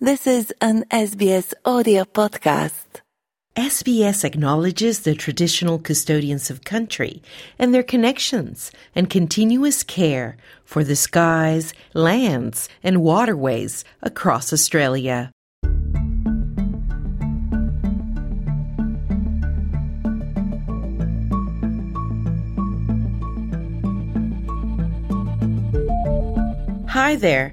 This is an SBS audio podcast. SBS acknowledges the traditional custodians of country and their connections and continuous care for the skies, lands, and waterways across Australia. Hi there.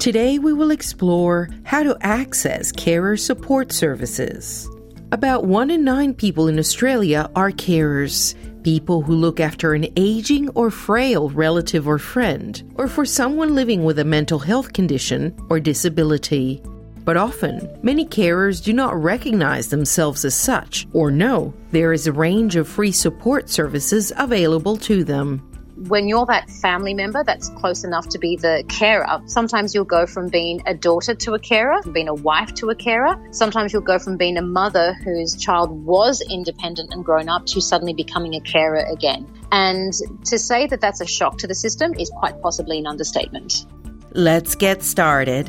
Today we will explore how to access carer support services. About one in nine people in Australia are carers, people who look after an aging or frail relative or friend, or for someone living with a mental health condition or disability. But often, many carers do not recognize themselves as such or know there is a range of free support services available to them when you're that family member that's close enough to be the carer, sometimes you'll go from being a daughter to a carer, being a wife to a carer. Sometimes you'll go from being a mother whose child was independent and grown up to suddenly becoming a carer again. And to say that that's a shock to the system is quite possibly an understatement. Let's get started.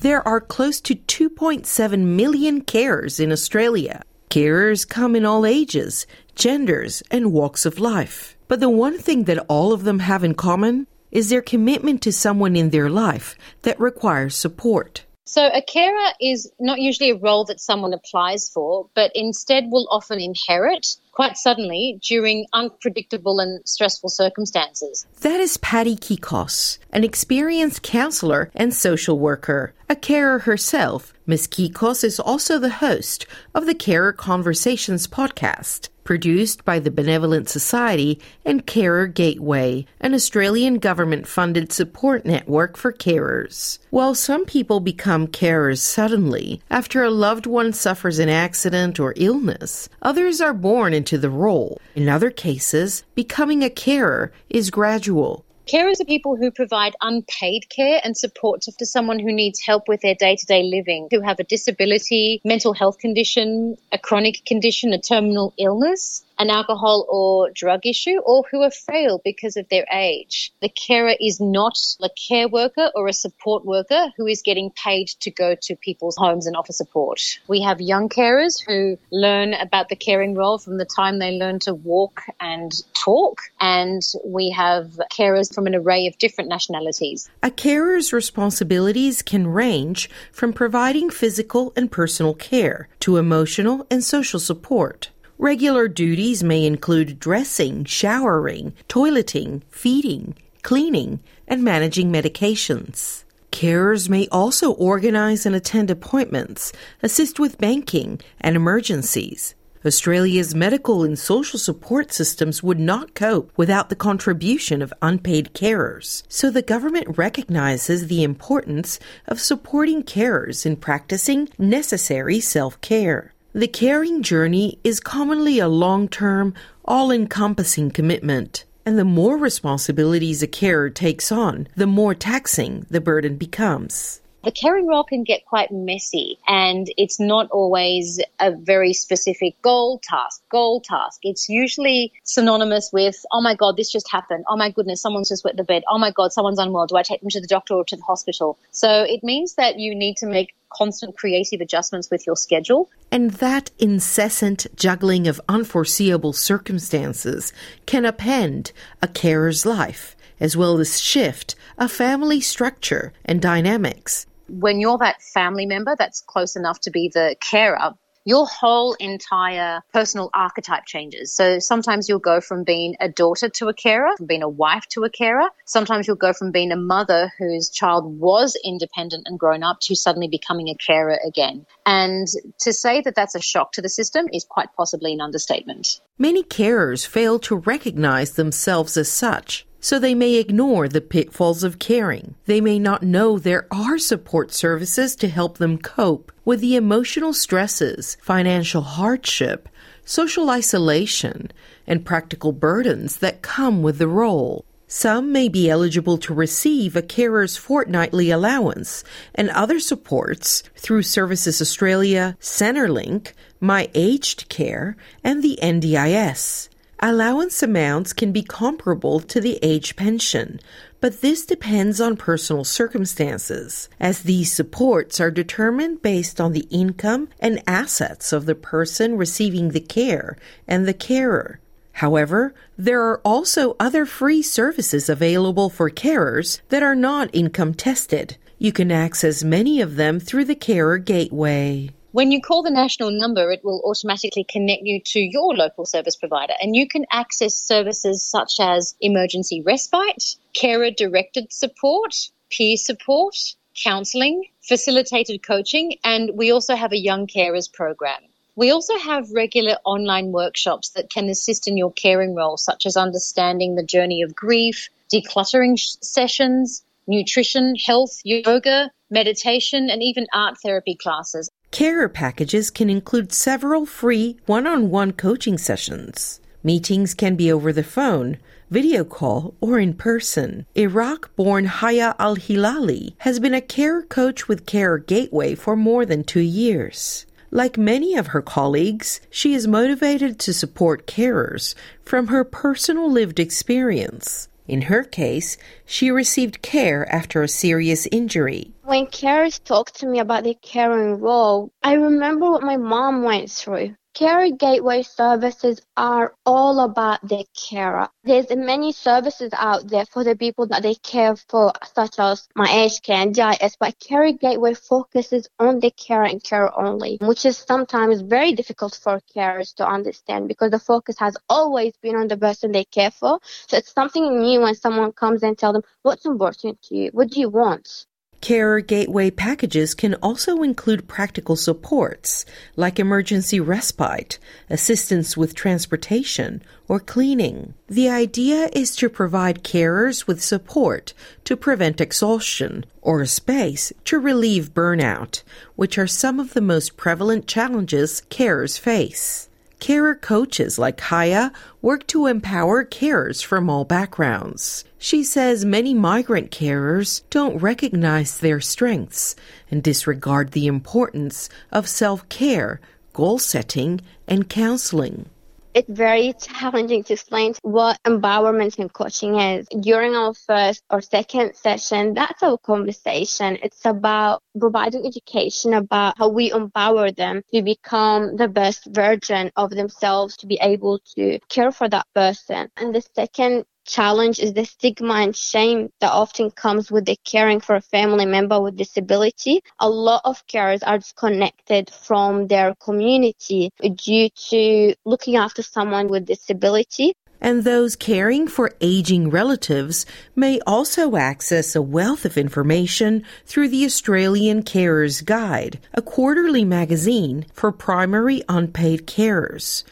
There are close to 2.7 million carers in Australia. Carers come in all ages, genders, and walks of life. But the one thing that all of them have in common is their commitment to someone in their life that requires support. So, a carer is not usually a role that someone applies for, but instead will often inherit quite suddenly during unpredictable and stressful circumstances. That is Patty Kikos, an experienced counselor and social worker. A carer herself, Ms. Kikos is also the host of the Carer Conversations podcast produced by the Benevolent Society and Carer Gateway, an Australian government funded support network for carers. While some people become carers suddenly after a loved one suffers an accident or illness, others are born into the role. In other cases, becoming a carer is gradual. Carers are people who provide unpaid care and support to someone who needs help with their day to day living, who have a disability, mental health condition, a chronic condition, a terminal illness an alcohol or drug issue or who are frail because of their age. The carer is not a care worker or a support worker who is getting paid to go to people's homes and offer support. We have young carers who learn about the caring role from the time they learn to walk and talk, and we have carers from an array of different nationalities. A carer's responsibilities can range from providing physical and personal care to emotional and social support. Regular duties may include dressing, showering, toileting, feeding, cleaning, and managing medications. Carers may also organize and attend appointments, assist with banking and emergencies. Australia's medical and social support systems would not cope without the contribution of unpaid carers. So the government recognizes the importance of supporting carers in practicing necessary self care. The caring journey is commonly a long term, all encompassing commitment. And the more responsibilities a carer takes on, the more taxing the burden becomes the caring role can get quite messy and it's not always a very specific goal task, goal task. It's usually synonymous with, oh my God, this just happened. Oh my goodness, someone's just wet the bed. Oh my God, someone's unwell. Do I take them to the doctor or to the hospital? So it means that you need to make constant creative adjustments with your schedule. And that incessant juggling of unforeseeable circumstances can upend a carer's life, as well as shift a family structure and dynamics. When you're that family member that's close enough to be the carer, your whole entire personal archetype changes. So sometimes you'll go from being a daughter to a carer, from being a wife to a carer. Sometimes you'll go from being a mother whose child was independent and grown up to suddenly becoming a carer again. And to say that that's a shock to the system is quite possibly an understatement. Many carers fail to recognize themselves as such so they may ignore the pitfalls of caring. They may not know there are support services to help them cope with the emotional stresses, financial hardship, social isolation, and practical burdens that come with the role. Some may be eligible to receive a carer's fortnightly allowance and other supports through Services Australia, Centrelink, My Aged Care, and the NDIS. Allowance amounts can be comparable to the age pension, but this depends on personal circumstances, as these supports are determined based on the income and assets of the person receiving the care and the carer. However, there are also other free services available for carers that are not income tested. You can access many of them through the Carer Gateway. When you call the national number, it will automatically connect you to your local service provider and you can access services such as emergency respite, carer directed support, peer support, counselling, facilitated coaching, and we also have a young carers program. We also have regular online workshops that can assist in your caring role, such as understanding the journey of grief, decluttering sessions, nutrition, health, yoga, meditation, and even art therapy classes. Carer packages can include several free one on one coaching sessions. Meetings can be over the phone, video call, or in person. Iraq born Haya Al Hilali has been a carer coach with Carer Gateway for more than two years. Like many of her colleagues, she is motivated to support carers from her personal lived experience. In her case, she received care after a serious injury. When carers talked to me about their caring role, I remember what my mom went through. Carer Gateway services are all about the carer. There's many services out there for the people that they care for, such as My Aged Care and DIS, but Carer Gateway focuses on the carer and care only, which is sometimes very difficult for carers to understand because the focus has always been on the person they care for. So it's something new when someone comes and tells them, what's important to you? What do you want? Carer Gateway packages can also include practical supports like emergency respite, assistance with transportation, or cleaning. The idea is to provide carers with support to prevent exhaustion or a space to relieve burnout, which are some of the most prevalent challenges carers face. Carer coaches like Haya work to empower carers from all backgrounds. She says many migrant carers don't recognize their strengths and disregard the importance of self care, goal setting, and counseling it's very challenging to explain what empowerment and coaching is. During our first or second session, that's our conversation. It's about providing education about how we empower them to become the best version of themselves, to be able to care for that person. And the second challenge is the stigma and shame that often comes with the caring for a family member with disability. A lot of carers are disconnected from their community due to looking after someone with disability. And those caring for aging relatives may also access a wealth of information through the Australian Carers Guide, a quarterly magazine for primary unpaid carers.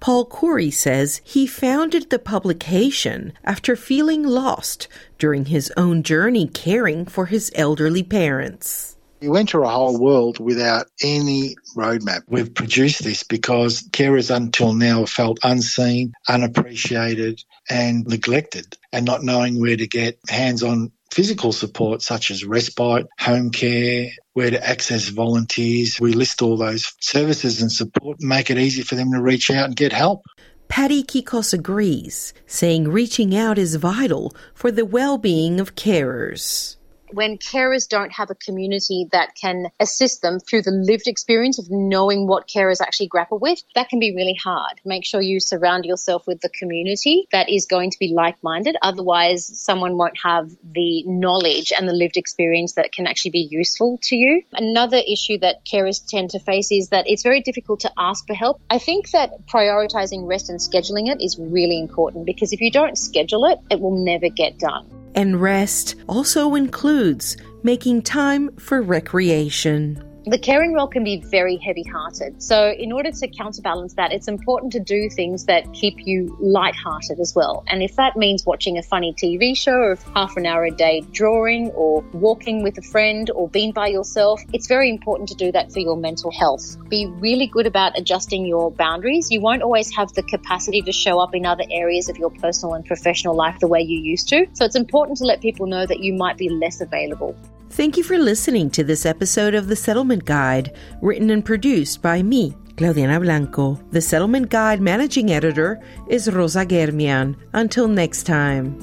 Paul Corey says he founded the publication after feeling lost during his own journey caring for his elderly parents. You enter a whole world without any roadmap. We've produced this because carers until now felt unseen, unappreciated, and neglected, and not knowing where to get hands on physical support such as respite, home care, where to access volunteers. We list all those services and support, and make it easy for them to reach out and get help. Patty Kikos agrees, saying reaching out is vital for the well-being of carers. When carers don't have a community that can assist them through the lived experience of knowing what carers actually grapple with, that can be really hard. Make sure you surround yourself with the community that is going to be like minded. Otherwise, someone won't have the knowledge and the lived experience that can actually be useful to you. Another issue that carers tend to face is that it's very difficult to ask for help. I think that prioritizing rest and scheduling it is really important because if you don't schedule it, it will never get done. And rest also includes making time for recreation. The caring role can be very heavy hearted. So, in order to counterbalance that, it's important to do things that keep you light-hearted as well. And if that means watching a funny TV show or half an hour a day drawing or walking with a friend or being by yourself, it's very important to do that for your mental health. Be really good about adjusting your boundaries. You won't always have the capacity to show up in other areas of your personal and professional life the way you used to. So, it's important to let people know that you might be less available. Thank you for listening to this episode of The Settlement Guide, written and produced by me, Claudianna Blanco. The Settlement Guide managing editor is Rosa Germian. Until next time.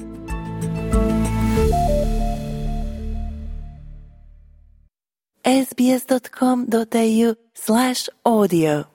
sbs.com.au slash audio